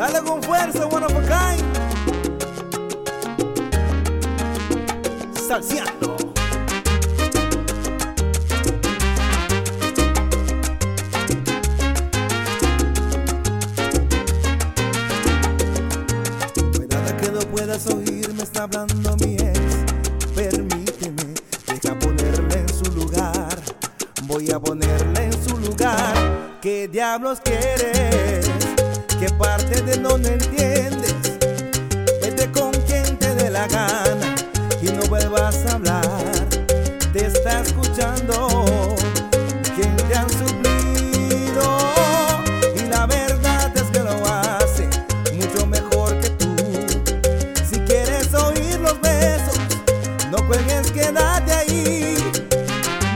Dale con fuerza, one of a kind. Salseando. Cuidado que no puedas oír, me está hablando mi ex. Permíteme, deja ponerle en su lugar. Voy a ponerle en su lugar. ¿Qué diablos quieres? ¿Qué parte de no entiendes? Vete con quien te dé la gana y no vuelvas a hablar. Te está escuchando quien te han suplido y la verdad es que lo hace mucho mejor que tú. Si quieres oír los besos, no cuelgues, quédate ahí.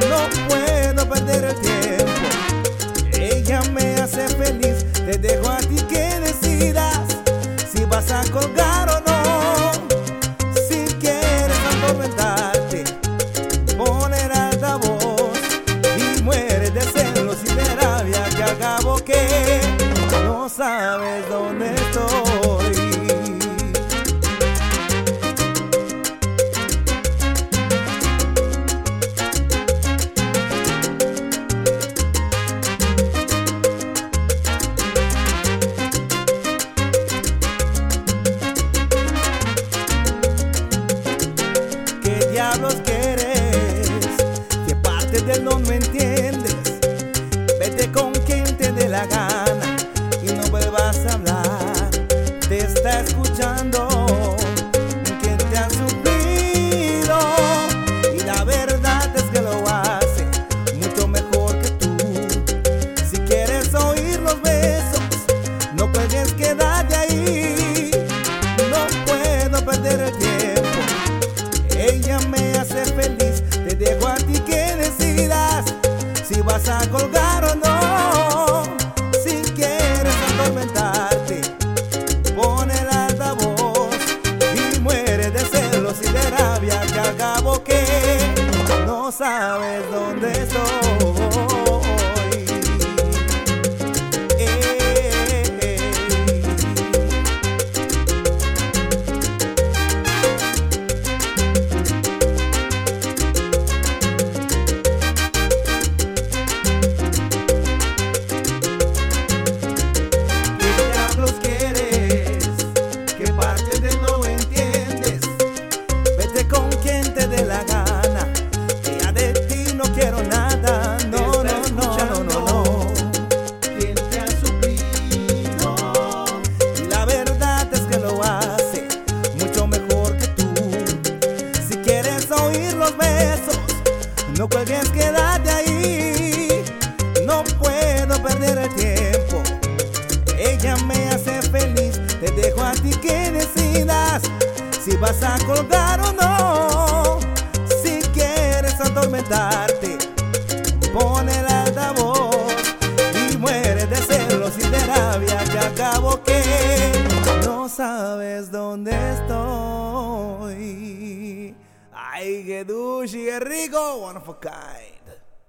No puedo perder el tiempo. Ella me hace feliz. Te dejo a ti que decidas si vas a colgar o no. Si quieres atormentarte, poner altavoz y mueres de celos y de rabia que acabo que no sabes dónde estoy. Diablos quieres? ¿Qué parte del no me entiendes? Vete con quien te dé la gana y no vuelvas a hablar. Te está escuchando vas a colgar o no. Si quieres atormentarte, pon el altavoz y muere de celos y de rabia que acabo que no sabes dónde estoy. No cuelgues, quédate ahí. No puedo perder el tiempo. Ella me hace feliz, te dejo a ti que decidas si vas a colgar o no. Si quieres atormentarte, pon el altavoz y muere de celos y de rabia que acabo que no sabes dónde estoy. Ay, qué dulce y qué rico, one of a kind.